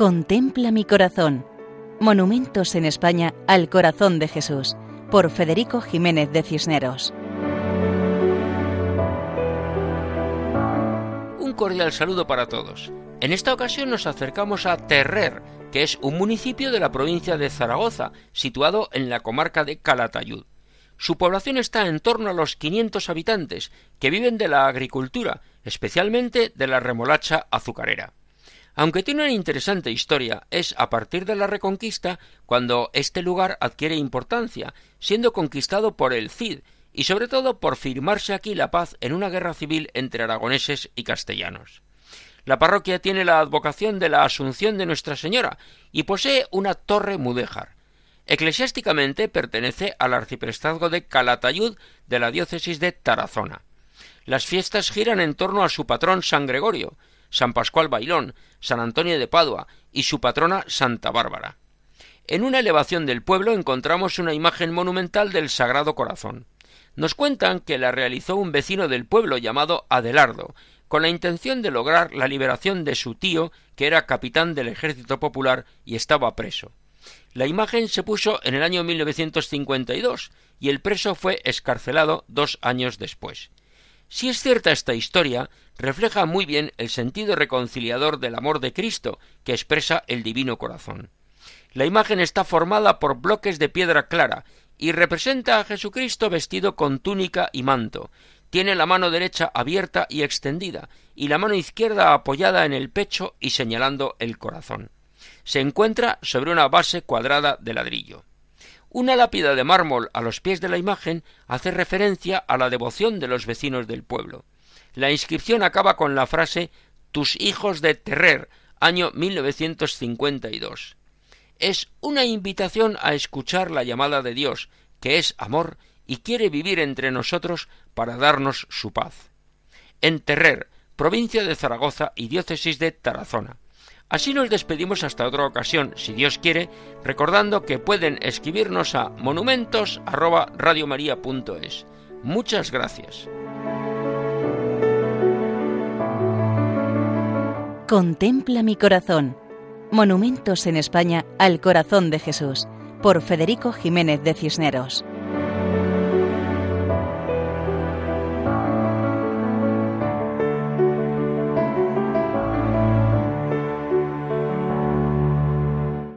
Contempla mi corazón. Monumentos en España al corazón de Jesús, por Federico Jiménez de Cisneros. Un cordial saludo para todos. En esta ocasión nos acercamos a Terrer, que es un municipio de la provincia de Zaragoza, situado en la comarca de Calatayud. Su población está en torno a los 500 habitantes, que viven de la agricultura, especialmente de la remolacha azucarera. Aunque tiene una interesante historia, es a partir de la Reconquista cuando este lugar adquiere importancia, siendo conquistado por el Cid y sobre todo por firmarse aquí la paz en una guerra civil entre aragoneses y castellanos. La parroquia tiene la advocación de la Asunción de Nuestra Señora y posee una torre mudéjar. Eclesiásticamente pertenece al arciprestazgo de Calatayud de la diócesis de Tarazona. Las fiestas giran en torno a su patrón San Gregorio, San Pascual Bailón, San Antonio de Padua y su patrona Santa Bárbara. En una elevación del pueblo encontramos una imagen monumental del Sagrado Corazón. Nos cuentan que la realizó un vecino del pueblo llamado Adelardo, con la intención de lograr la liberación de su tío, que era capitán del ejército popular y estaba preso. La imagen se puso en el año 1952 y el preso fue escarcelado dos años después. Si es cierta esta historia, refleja muy bien el sentido reconciliador del amor de Cristo que expresa el divino corazón. La imagen está formada por bloques de piedra clara y representa a Jesucristo vestido con túnica y manto. Tiene la mano derecha abierta y extendida y la mano izquierda apoyada en el pecho y señalando el corazón. Se encuentra sobre una base cuadrada de ladrillo. Una lápida de mármol a los pies de la imagen hace referencia a la devoción de los vecinos del pueblo. La inscripción acaba con la frase Tus hijos de Terrer, año 1952. Es una invitación a escuchar la llamada de Dios, que es amor y quiere vivir entre nosotros para darnos su paz. En Terrer, provincia de Zaragoza y diócesis de Tarazona. Así nos despedimos hasta otra ocasión, si Dios quiere, recordando que pueden escribirnos a monumentos@radiomaria.es. Muchas gracias. Contempla mi corazón. Monumentos en España al corazón de Jesús, por Federico Jiménez de Cisneros.